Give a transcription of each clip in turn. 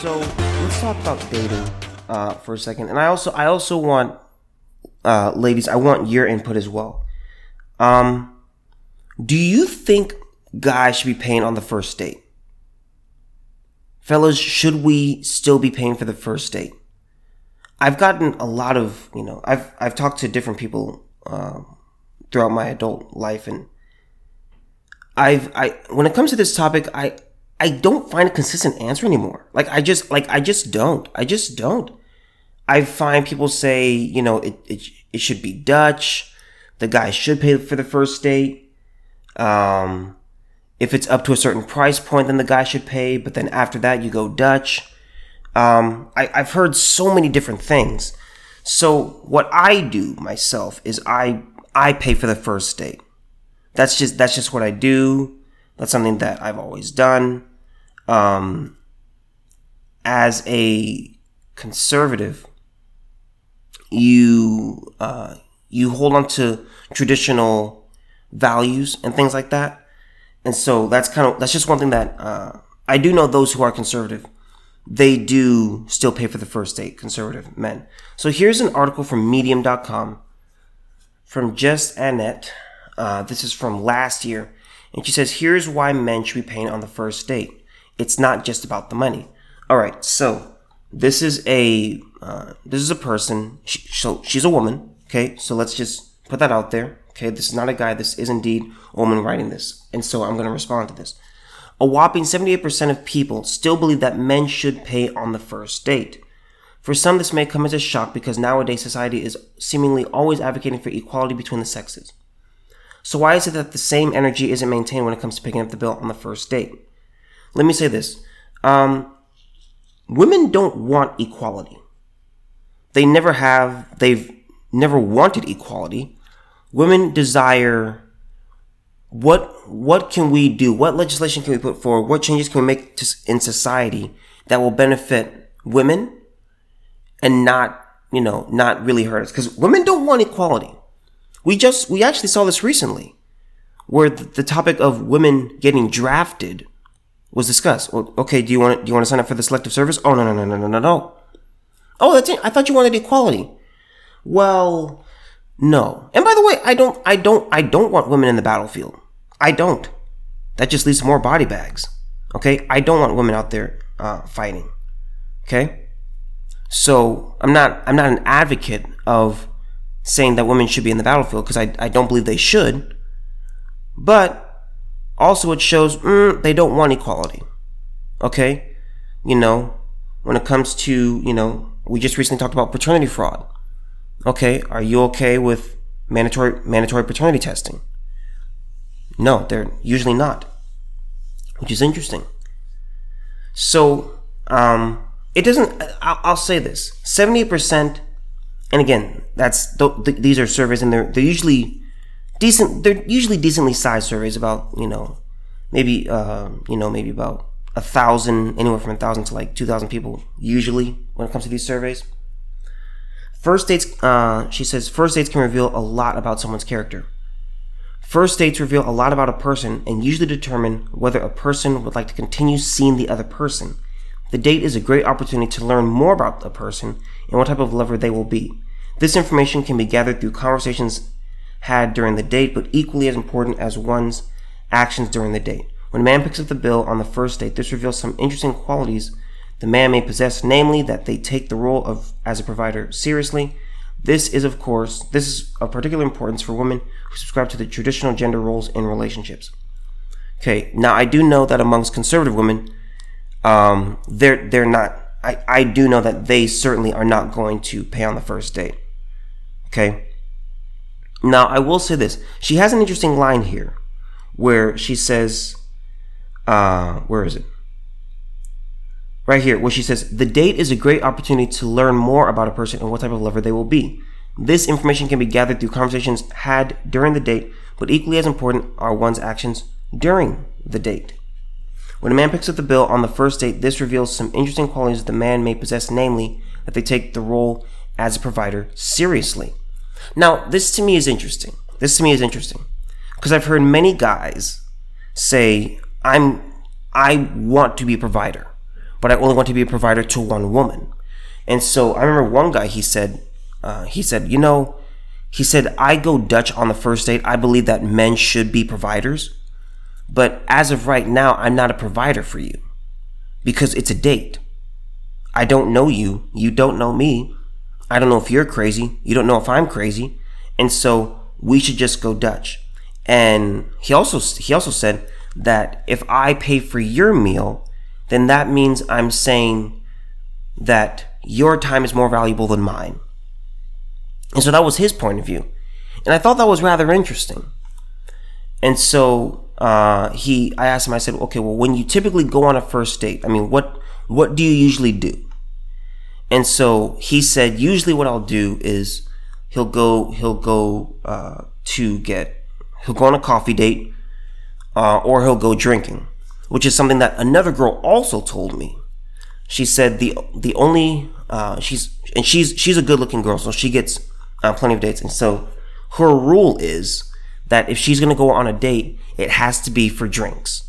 So let's talk about dating uh, for a second, and I also I also want uh, ladies, I want your input as well. Um, do you think guys should be paying on the first date? Fellas, should we still be paying for the first date? I've gotten a lot of, you know, I've I've talked to different people uh, throughout my adult life, and I've I when it comes to this topic, I I don't find a consistent answer anymore. Like I just like I just don't. I just don't. I find people say, you know, it it, it should be Dutch. The guy should pay for the first date. Um, if it's up to a certain price point, then the guy should pay. But then after that, you go Dutch. Um, I, I've heard so many different things. So what I do myself is I I pay for the first date. That's just that's just what I do. That's something that I've always done. Um, as a conservative, you uh, you hold on to traditional values and things like that, and so that's kind of that's just one thing that uh, I do know. Those who are conservative, they do still pay for the first date. Conservative men. So here's an article from Medium.com from Just Annette. Uh, this is from last year, and she says, "Here's why men should be paying on the first date. It's not just about the money." All right, so this is a uh, this is a person. She, so she's a woman. Okay, so let's just put that out there. Okay, this is not a guy. This is indeed a woman writing this, and so I'm going to respond to this. A whopping 78% of people still believe that men should pay on the first date. For some, this may come as a shock because nowadays society is seemingly always advocating for equality between the sexes. So why is it that the same energy isn't maintained when it comes to picking up the bill on the first date? Let me say this. Um, women don't want equality. They never have, they've never wanted equality. Women desire what what can we do? What legislation can we put forward? What changes can we make to, in society that will benefit women and not, you know, not really hurt us? Because women don't want equality. We just we actually saw this recently, where the, the topic of women getting drafted was discussed. Well, okay, do you want do you want to sign up for the selective service? Oh no no no no no no no. Oh, that's it. I thought you wanted equality. Well, no. And by the way, I don't I don't I don't want women in the battlefield. I don't. That just leads to more body bags. Okay? I don't want women out there uh, fighting. Okay? So I'm not I'm not an advocate of saying that women should be in the battlefield because I, I don't believe they should. But also it shows mm, they don't want equality. Okay? You know, when it comes to, you know, we just recently talked about paternity fraud. Okay, are you okay with mandatory mandatory paternity testing? No, they're usually not, which is interesting. So, um, it doesn't. I'll, say this: seventy percent, and again, that's th- th- these are surveys, and they're they're usually decent. They're usually decently sized surveys, about you know, maybe uh, you know, maybe about a thousand, anywhere from a thousand to like two thousand people, usually when it comes to these surveys. First dates, uh, she says, first dates can reveal a lot about someone's character. First dates reveal a lot about a person and usually determine whether a person would like to continue seeing the other person. The date is a great opportunity to learn more about a person and what type of lover they will be. This information can be gathered through conversations had during the date, but equally as important as one's actions during the date. When a man picks up the bill on the first date, this reveals some interesting qualities the man may possess, namely that they take the role of as a provider seriously. This is, of course, this is of particular importance for women who subscribe to the traditional gender roles in relationships. Okay, now I do know that amongst conservative women, um, they're they're not. I I do know that they certainly are not going to pay on the first date. Okay. Now I will say this: she has an interesting line here, where she says, uh, "Where is it?" Right here, where she says, The date is a great opportunity to learn more about a person and what type of lover they will be. This information can be gathered through conversations had during the date, but equally as important are one's actions during the date. When a man picks up the bill on the first date, this reveals some interesting qualities that the man may possess, namely, that they take the role as a provider seriously. Now, this to me is interesting. This to me is interesting because I've heard many guys say, "I'm I want to be a provider, but I only want to be a provider to one woman." And so I remember one guy he said uh, he said, "You know, he said I go Dutch on the first date. I believe that men should be providers, but as of right now, I'm not a provider for you because it's a date. I don't know you. You don't know me. I don't know if you're crazy. You don't know if I'm crazy. And so we should just go Dutch. And he also he also said that if I pay for your meal, then that means I'm saying that your time is more valuable than mine. And so that was his point of view. And I thought that was rather interesting. And so uh, he, I asked him, I said, okay, well, when you typically go on a first date, I mean, what, what do you usually do? And so he said, usually what I'll do is he'll go, he'll go, uh, to get, he'll go on a coffee date, uh, or he'll go drinking, which is something that another girl also told me. She said the, the only, uh, she's, and she's, she's a good looking girl, so she gets uh, plenty of dates. And so her rule is that if she's going to go on a date, it has to be for drinks.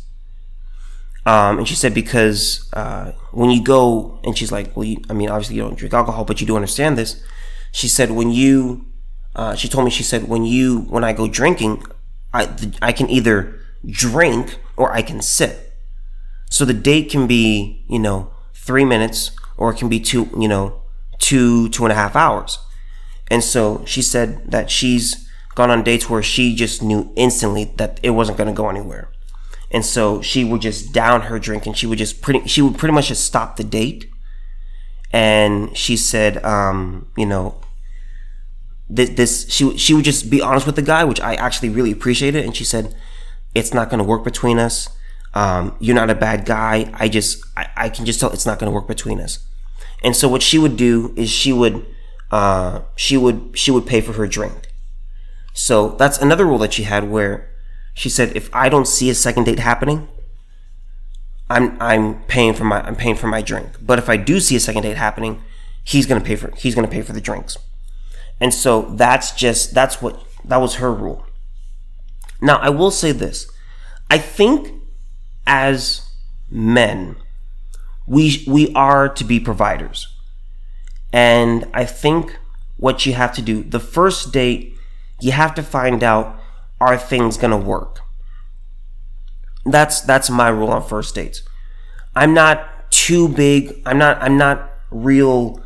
Um, and she said because uh, when you go, and she's like, well, you, I mean, obviously you don't drink alcohol, but you do understand this. She said when you, uh, she told me, she said when you, when I go drinking, I, I can either drink or I can sit. So the date can be, you know, three minutes or it can be two, you know, two, two and a half hours. And so she said that she's gone on dates where she just knew instantly that it wasn't going to go anywhere. And so she would just down her drink and she would just pretty, she would pretty much just stop the date. And she said, um, you know, this, this, she, she would just be honest with the guy, which I actually really appreciated. And she said, it's not going to work between us. Um, you're not a bad guy. I just, I, I can just tell it's not going to work between us. And so what she would do is she would, uh, she would, she would pay for her drink. So that's another rule that she had where she said, if I don't see a second date happening, I'm I'm paying for my I'm paying for my drink. But if I do see a second date happening, he's gonna pay for he's gonna pay for the drinks. And so that's just that's what that was her rule. Now I will say this. I think as men, we we are to be providers. And I think what you have to do, the first date, you have to find out are things gonna work? That's that's my rule on first dates. I'm not too big. I'm not I'm not real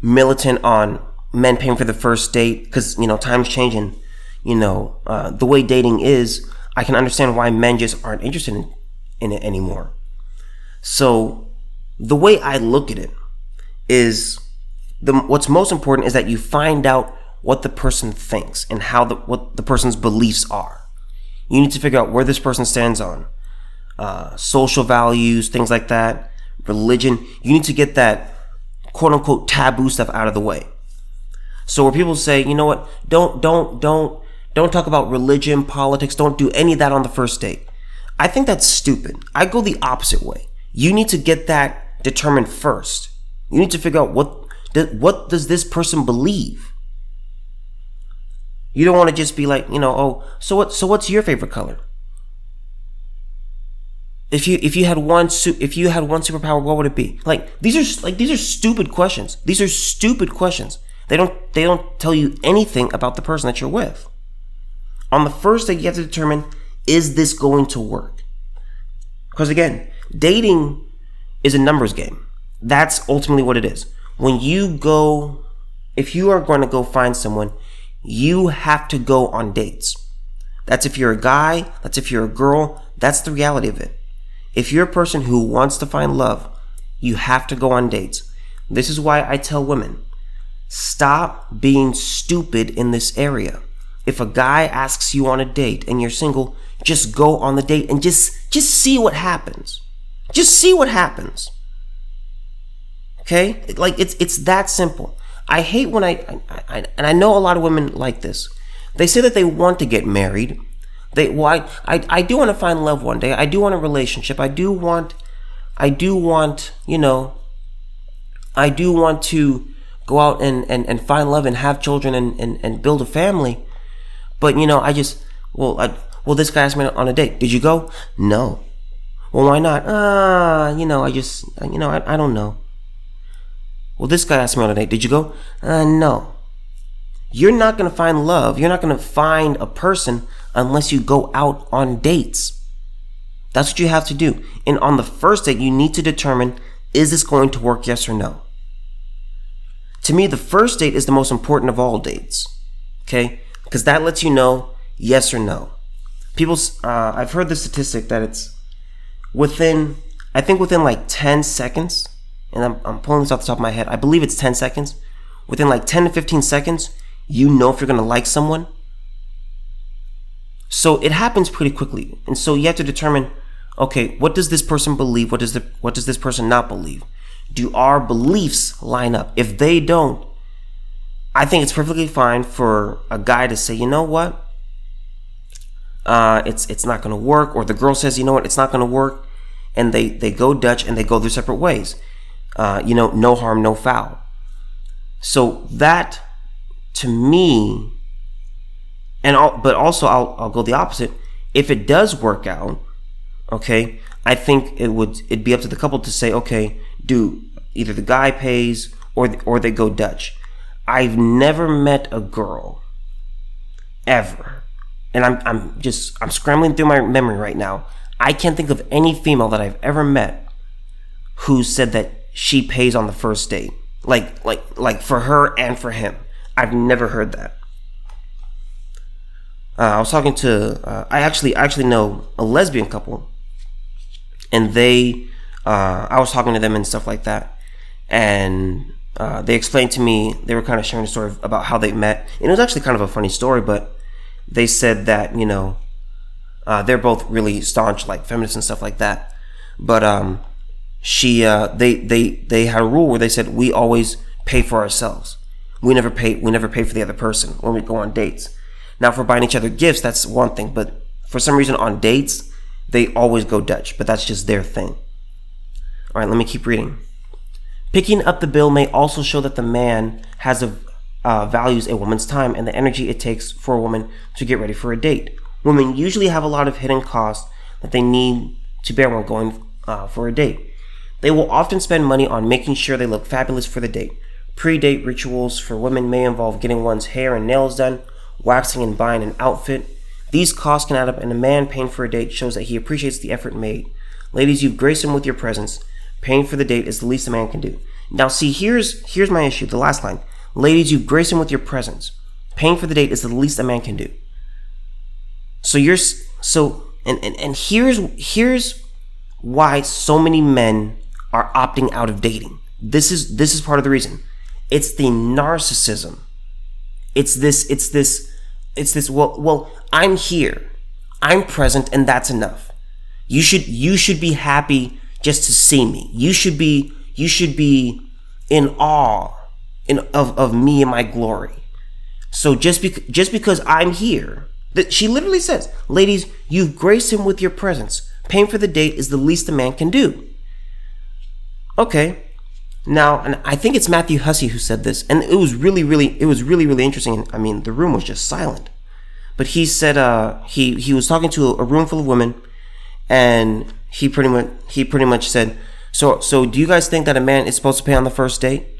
militant on men paying for the first date because you know times changing. You know uh, the way dating is. I can understand why men just aren't interested in, in it anymore. So the way I look at it is the what's most important is that you find out what the person thinks and how the what the person's beliefs are. You need to figure out where this person stands on uh, social values, things like that, religion. You need to get that quote unquote taboo stuff out of the way. So where people say, you know what, don't don't don't don't talk about religion, politics, don't do any of that on the first date. I think that's stupid. I go the opposite way. You need to get that determined first. You need to figure out what what does this person believe? You don't want to just be like, you know, oh, so what? So what's your favorite color? If you if you had one su- if you had one superpower, what would it be? Like these are like these are stupid questions. These are stupid questions. They don't they don't tell you anything about the person that you're with. On the first date, you have to determine is this going to work? Because again, dating is a numbers game. That's ultimately what it is. When you go, if you are going to go find someone, you have to go on dates. That's if you're a guy, that's if you're a girl, that's the reality of it. If you're a person who wants to find love, you have to go on dates. This is why I tell women stop being stupid in this area. If a guy asks you on a date and you're single, just go on the date and just just see what happens. Just see what happens. Okay? Like it's it's that simple. I hate when I, I, I, and I know a lot of women like this. They say that they want to get married. They why I, I, I do want to find love one day. I do want a relationship. I do want I do want, you know, I do want to go out and, and, and find love and have children and, and, and build a family. But, you know, I just, well, I, well, this guy asked me on a date. Did you go? No. Well, why not? Ah, uh, you know, I just, you know, I, I don't know. Well, this guy asked me on a date. Did you go? Uh, no. You're not going to find love. You're not going to find a person unless you go out on dates. That's what you have to do. And on the first date, you need to determine is this going to work, yes or no? To me, the first date is the most important of all dates. Okay? Because that lets you know yes or no. People, uh, I've heard the statistic that it's within, I think within like 10 seconds, and I'm, I'm pulling this off the top of my head, I believe it's 10 seconds. Within like 10 to 15 seconds, you know if you're going to like someone. So it happens pretty quickly. And so you have to determine okay, what does this person believe? What does the what does this person not believe? Do our beliefs line up? If they don't, I think it's perfectly fine for a guy to say, you know what? Uh, it's it's not gonna work, or the girl says, you know what, it's not gonna work, and they they go Dutch and they go their separate ways. Uh, you know, no harm, no foul. So that, to me, and I'll, but also I'll I'll go the opposite. If it does work out, okay, I think it would it'd be up to the couple to say, okay, do either the guy pays or the, or they go Dutch. I've never met a girl ever, and I'm I'm just I'm scrambling through my memory right now. I can't think of any female that I've ever met who said that she pays on the first date, like like like for her and for him. I've never heard that. Uh, I was talking to uh, I actually actually know a lesbian couple and they uh, I was talking to them and stuff like that, and uh, they explained to me they were kind of sharing a story about how they met, and it was actually kind of a funny story, but they said that you know uh, they're both really staunch like feminists and stuff like that, but um, she uh, they they they had a rule where they said we always pay for ourselves. We never pay we never pay for the other person when we go on dates. Now, for buying each other gifts, that's one thing, but for some reason on dates they always go Dutch, but that's just their thing. All right, let me keep reading. Picking up the bill may also show that the man has a uh, values a woman's time and the energy it takes for a woman to get ready for a date. Women usually have a lot of hidden costs that they need to bear when going uh, for a date. They will often spend money on making sure they look fabulous for the date. Pre date rituals for women may involve getting one's hair and nails done, waxing and buying an outfit, these costs can add up, and a man paying for a date shows that he appreciates the effort made. Ladies, you've graced him with your presence. Paying for the date is the least a man can do. Now, see, here's here's my issue. The last line, ladies, you've graced him with your presence. Paying for the date is the least a man can do. So you're so, and and, and here's here's why so many men are opting out of dating. This is this is part of the reason. It's the narcissism. It's this. It's this it's this well well i'm here i'm present and that's enough you should you should be happy just to see me you should be you should be in awe in of, of me and my glory so just because just because i'm here that she literally says ladies you've graced him with your presence paying for the date is the least a man can do okay now, and I think it's Matthew Hussey who said this, and it was really, really, it was really, really interesting. I mean, the room was just silent. But he said uh, he he was talking to a room full of women, and he pretty much he pretty much said, "So so do you guys think that a man is supposed to pay on the first date?"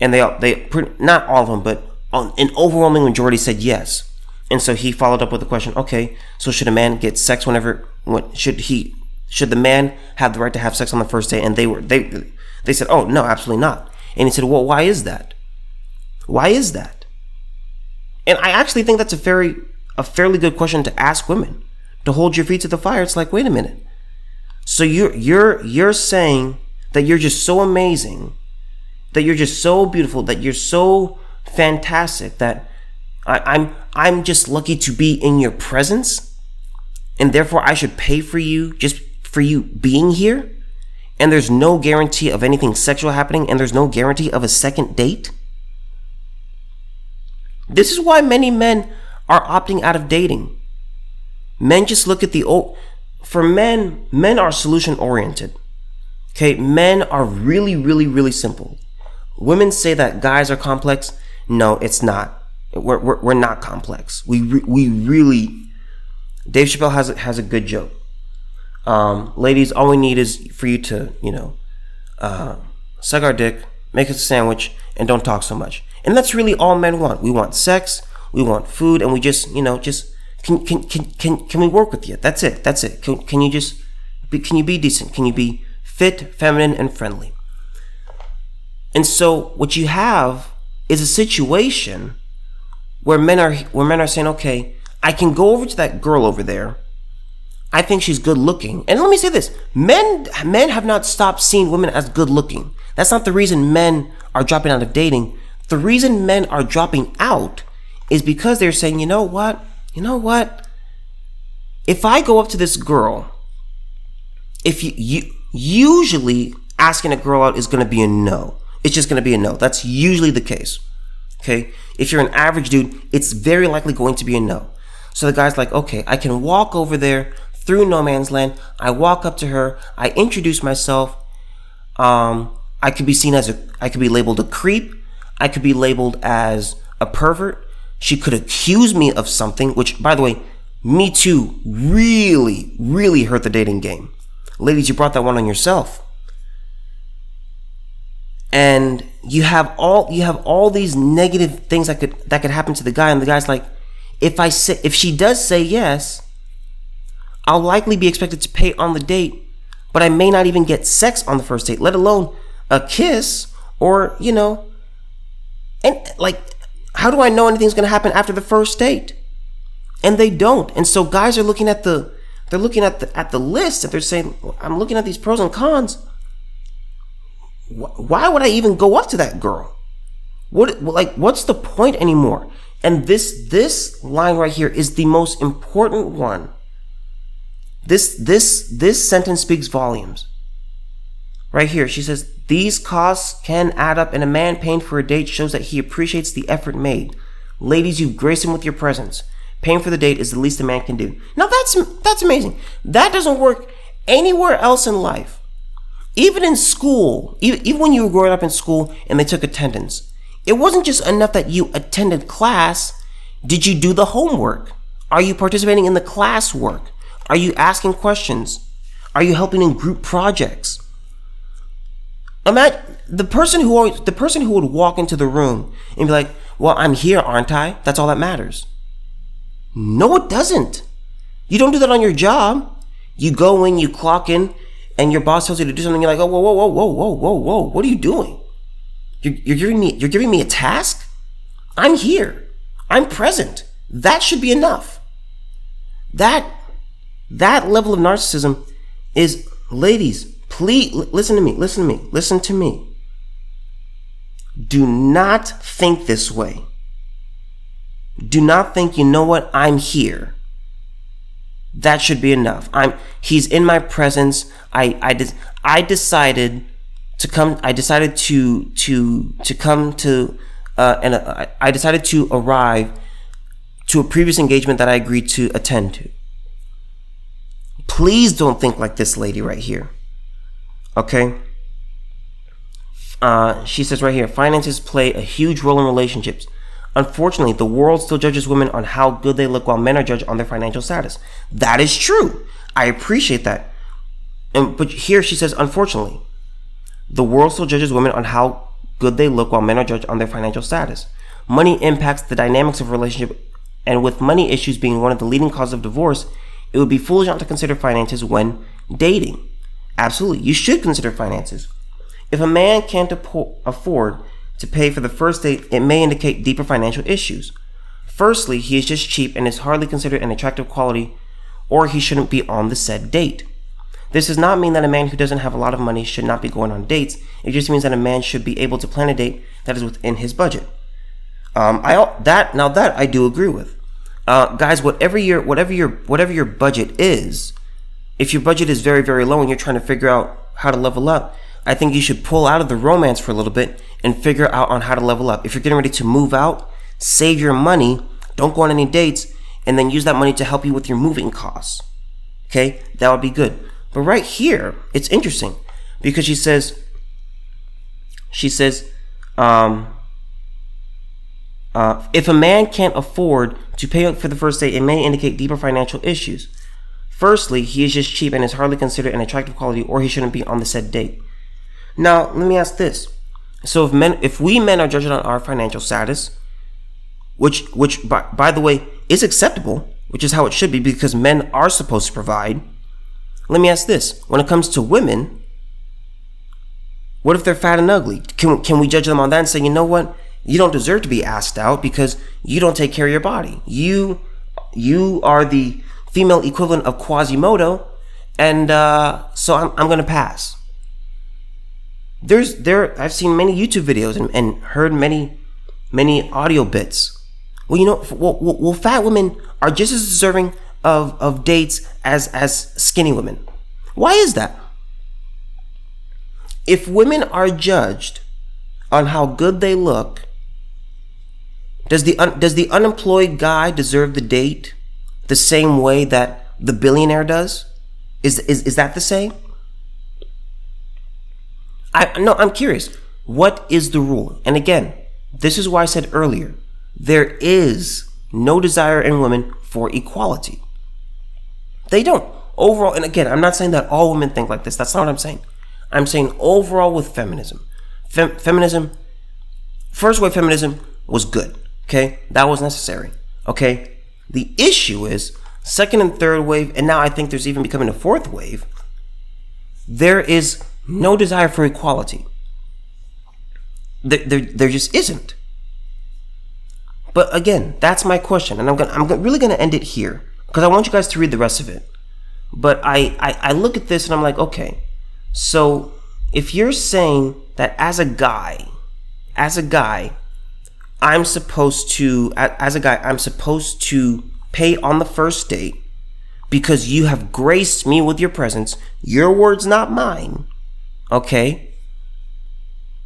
And they they not all of them, but an overwhelming majority said yes. And so he followed up with the question, "Okay, so should a man get sex whenever? What should he? Should the man have the right to have sex on the first day? And they were they they said, "Oh no, absolutely not." And he said, "Well, why is that? Why is that?" And I actually think that's a very a fairly good question to ask women to hold your feet to the fire. It's like, wait a minute. So you're you're you're saying that you're just so amazing, that you're just so beautiful, that you're so fantastic, that I, I'm I'm just lucky to be in your presence, and therefore I should pay for you just for you being here and there's no guarantee of anything sexual happening, and there's no guarantee of a second date? This is why many men are opting out of dating. Men just look at the old. For men, men are solution oriented. Okay, men are really, really, really simple. Women say that guys are complex. No, it's not. We're, we're, we're not complex. We, re- we really, Dave Chappelle has, a, has a good joke. Um, ladies, all we need is for you to, you know, uh, suck our dick, make us a sandwich, and don't talk so much. And that's really all men want. We want sex, we want food, and we just, you know, just can can can can, can we work with you? That's it. That's it. Can, can you just be, can you be decent? Can you be fit, feminine, and friendly? And so what you have is a situation where men are where men are saying, okay, I can go over to that girl over there. I think she's good looking. And let me say this: men men have not stopped seeing women as good looking. That's not the reason men are dropping out of dating. The reason men are dropping out is because they're saying, you know what? You know what? If I go up to this girl, if you, you usually asking a girl out is going to be a no. It's just going to be a no. That's usually the case. Okay? If you're an average dude, it's very likely going to be a no. So the guy's like, okay, I can walk over there through no man's land. I walk up to her. I introduce myself. Um, I could be seen as a, I could be labeled a creep. I could be labeled as a pervert. She could accuse me of something, which, by the way, Me Too really, really hurt the dating game. Ladies, you brought that one on yourself. And you have all you have all these negative things that could that could happen to the guy, and the guy's like, if I say if she does say yes, I'll likely be expected to pay on the date, but I may not even get sex on the first date, let alone a kiss or you know, and like how do I know anything's going to happen after the first date? And they don't. And so guys are looking at the they're looking at the at the list and they're saying, I'm looking at these pros and cons. Why would I even go up to that girl? What like what's the point anymore? And this this line right here is the most important one. This this this sentence speaks volumes. Right here, she says, These costs can add up, and a man paying for a date shows that he appreciates the effort made. Ladies, you've graced him with your presence. Paying for the date is the least a man can do. Now that's that's amazing. That doesn't work anywhere else in life. Even in school, even, when you were growing up in school and they took attendance, it wasn't just enough that you attended class. Did you do the homework? Are you participating in the classwork? Are you asking questions? Are you helping in group projects? Imagine the person who always, the person who would walk into the room and be like, "Well, I'm here, aren't I? That's all that matters." No, it doesn't. You don't do that on your job. You go in, you clock in, and your boss tells you to do something. You're like, "Oh, whoa, whoa, whoa, whoa, whoa, whoa, whoa! What are you doing? You're, you're giving me you're giving me a task. I'm here. I'm present. That should be enough. That that level of narcissism is, ladies, Please listen to me, listen to me, listen to me. Do not think this way. Do not think, you know what, I'm here. That should be enough. I'm he's in my presence. I I de- I decided to come I decided to to to come to uh, and uh, I decided to arrive to a previous engagement that I agreed to attend to. Please don't think like this lady right here. Okay. Uh, she says right here finances play a huge role in relationships. Unfortunately, the world still judges women on how good they look while men are judged on their financial status. That is true. I appreciate that. And but here she says, unfortunately, the world still judges women on how good they look while men are judged on their financial status. Money impacts the dynamics of relationship, and with money issues being one of the leading causes of divorce, it would be foolish not to consider finances when dating. Absolutely, you should consider finances. If a man can't afford to pay for the first date, it may indicate deeper financial issues. Firstly, he is just cheap and is hardly considered an attractive quality, or he shouldn't be on the said date. This does not mean that a man who doesn't have a lot of money should not be going on dates. It just means that a man should be able to plan a date that is within his budget. Um, I that now that I do agree with, uh, guys. Whatever your whatever your whatever your budget is, if your budget is very, very low and you're trying to figure out how to level up, I think you should pull out of the romance for a little bit and figure out on how to level up. If you're getting ready to move out, save your money, don't go on any dates, and then use that money to help you with your moving costs. Okay, that would be good. But right here, it's interesting because she says, she says, Um, uh, if a man can't afford to pay up for the first date, it may indicate deeper financial issues. Firstly, he is just cheap and is hardly considered an attractive quality, or he shouldn't be on the said date. Now, let me ask this: So, if men, if we men are judged on our financial status, which, which, by, by the way, is acceptable, which is how it should be, because men are supposed to provide. Let me ask this: When it comes to women, what if they're fat and ugly? Can can we judge them on that and say, you know what? You don't deserve to be asked out because you don't take care of your body. You you are the female equivalent of Quasimodo, and uh, so I'm, I'm gonna pass. There's there I've seen many YouTube videos and, and heard many many audio bits. Well, you know, well, well, fat women are just as deserving of, of dates as as skinny women. Why is that? If women are judged on how good they look does the un- does the unemployed guy deserve the date the same way that the billionaire does? Is is is that the same? I no, I'm curious. What is the rule? And again, this is why I said earlier, there is no desire in women for equality. They don't. Overall, and again, I'm not saying that all women think like this. That's not what I'm saying. I'm saying overall with feminism. Fem- feminism, first wave feminism was good. Okay, that was necessary. Okay, the issue is second and third wave, and now I think there's even becoming a fourth wave. There is no desire for equality. There, there, there just isn't. But again, that's my question, and I'm gonna, I'm really gonna end it here because I want you guys to read the rest of it. But I, I, I look at this and I'm like, okay, so if you're saying that as a guy, as a guy, I'm supposed to, as a guy, I'm supposed to pay on the first date because you have graced me with your presence. Your words, not mine. Okay.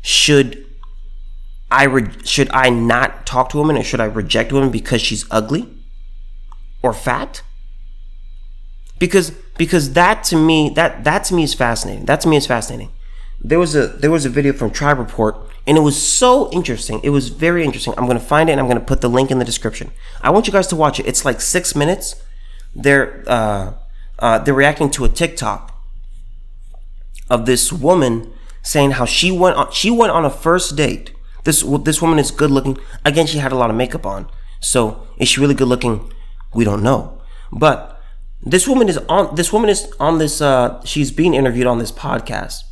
Should I re- should I not talk to a woman or should I reject a woman because she's ugly or fat? Because because that to me that that to me is fascinating. That to me is fascinating. There was a there was a video from Tribe Report and it was so interesting. It was very interesting. I'm gonna find it and I'm gonna put the link in the description. I want you guys to watch it. It's like six minutes. They're uh, uh, they're reacting to a TikTok of this woman saying how she went on she went on a first date. This this woman is good looking. Again, she had a lot of makeup on. So is she really good looking? We don't know. But this woman is on this woman is on this uh, she's being interviewed on this podcast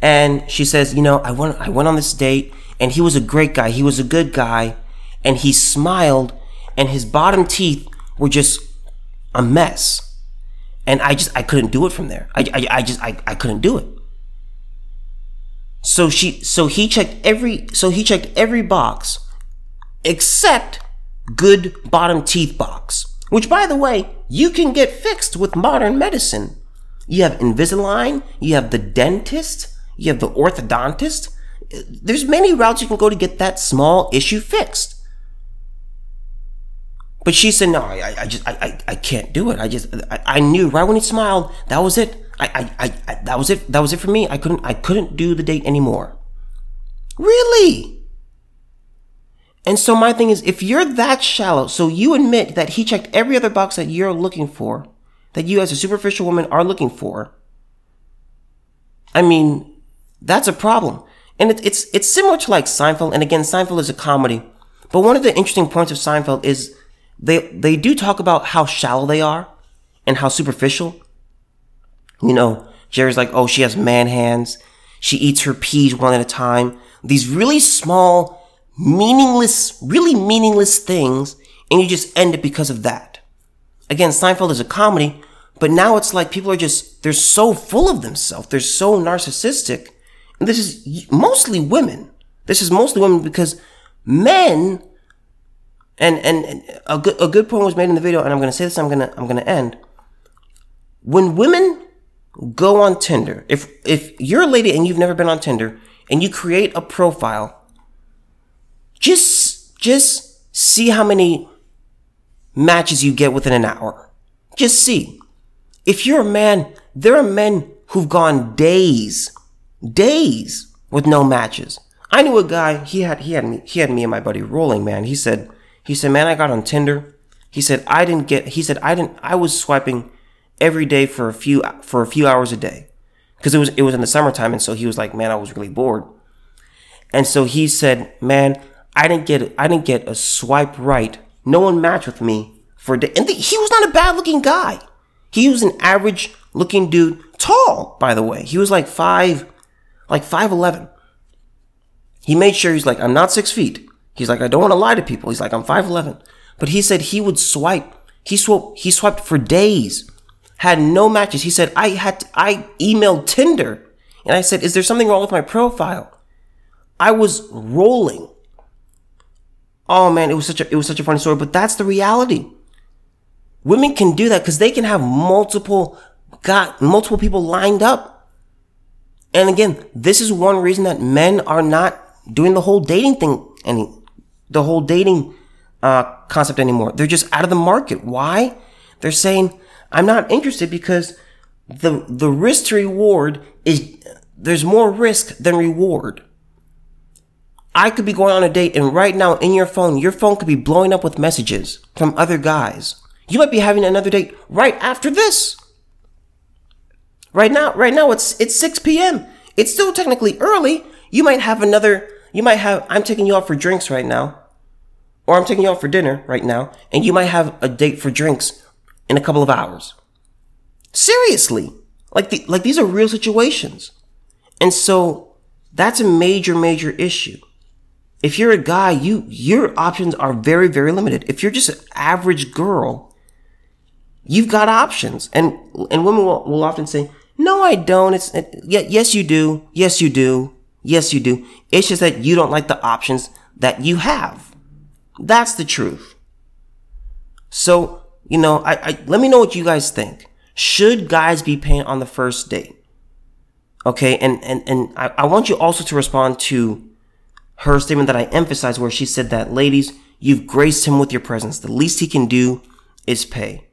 and she says, you know, I went, I went on this date and he was a great guy. He was a good guy and he smiled and his bottom teeth were just a mess. And I just, I couldn't do it from there. I, I, I just, I, I couldn't do it. So she, so he checked every, so he checked every box except good bottom teeth box, which by the way, you can get fixed with modern medicine. You have Invisalign, you have the dentist, you have the orthodontist. There's many routes you can go to get that small issue fixed. But she said, no, I, I just, I, I, I can't do it. I just, I, I knew right when he smiled, that was it. I, I, I, that was it. That was it for me. I couldn't, I couldn't do the date anymore. Really? And so my thing is, if you're that shallow, so you admit that he checked every other box that you're looking for, that you as a superficial woman are looking for. I mean, that's a problem. And it, it's it's similar to like Seinfeld, and again, Seinfeld is a comedy. But one of the interesting points of Seinfeld is they they do talk about how shallow they are and how superficial. You know, Jerry's like, oh, she has man hands. She eats her peas one at a time. These really small, meaningless, really meaningless things, and you just end it because of that. Again, Seinfeld is a comedy, but now it's like people are just, they're so full of themselves. They're so narcissistic And this is mostly women. This is mostly women because men, and, and, a good, a good point was made in the video, and I'm to say this, I'm to, I'm to end. When women go on Tinder, if, if you're a lady and you've never been on Tinder and you create a profile, just, just see how many matches you get within an hour. Just see. If you're a man, there are men who've gone days days with no matches. I knew a guy. He had he had me he had me and my buddy rolling. Man, he said he said, man, I got on Tinder. He said I didn't get. He said I didn't. I was swiping every day for a few for a few hours a day because it was it was in the summertime, and so he was like, man, I was really bored. And so he said, man, I didn't get I didn't get a swipe right. No one matched with me for a day. And the, he was not a bad looking guy. He was an average looking dude, tall, by the way. He was like five, like five eleven. He made sure he's like, I'm not six feet. He's like, I don't want to lie to people. He's like, I'm five eleven. But he said he would swipe. He swiped. He swiped for days. Had no matches. He said I had. To, I emailed Tinder, and I said, "Is there something wrong with my profile?" I was rolling. Oh man, it was such a it was such a funny story, but that's the reality. Women can do that because they can have multiple got multiple people lined up. And again, this is one reason that men are not doing the whole dating thing any the whole dating uh, concept anymore. They're just out of the market. Why? They're saying, I'm not interested because the the risk to reward is there's more risk than reward. I could be going on a date and right now in your phone, your phone could be blowing up with messages from other guys. You might be having another date right after this. Right now, right now it's it's 6 p.m. It's still technically early. You might have another you might have I'm taking you out for drinks right now. Or I'm taking you out for dinner right now, and you might have a date for drinks in a couple of hours. Seriously. Like the, like these are real situations. And so that's a major major issue if you're a guy, you your options are very very limited. If you're just an average girl, you've got options, and and women will, will often say, "No, I don't." It's it, yes, you do. Yes, you do. Yes, you do. It's just that you don't like the options that you have. That's the truth. So you know, I, I let me know what you guys think. Should guys be paying on the first date? Okay, and and and I, I want you also to respond to her statement that I emphasized where she said that, ladies, you've graced him with your presence. The least he can do is pay.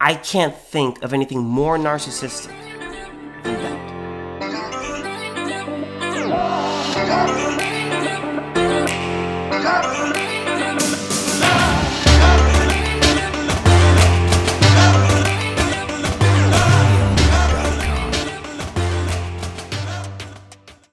I can't think of anything more narcissistic than that. Thank you.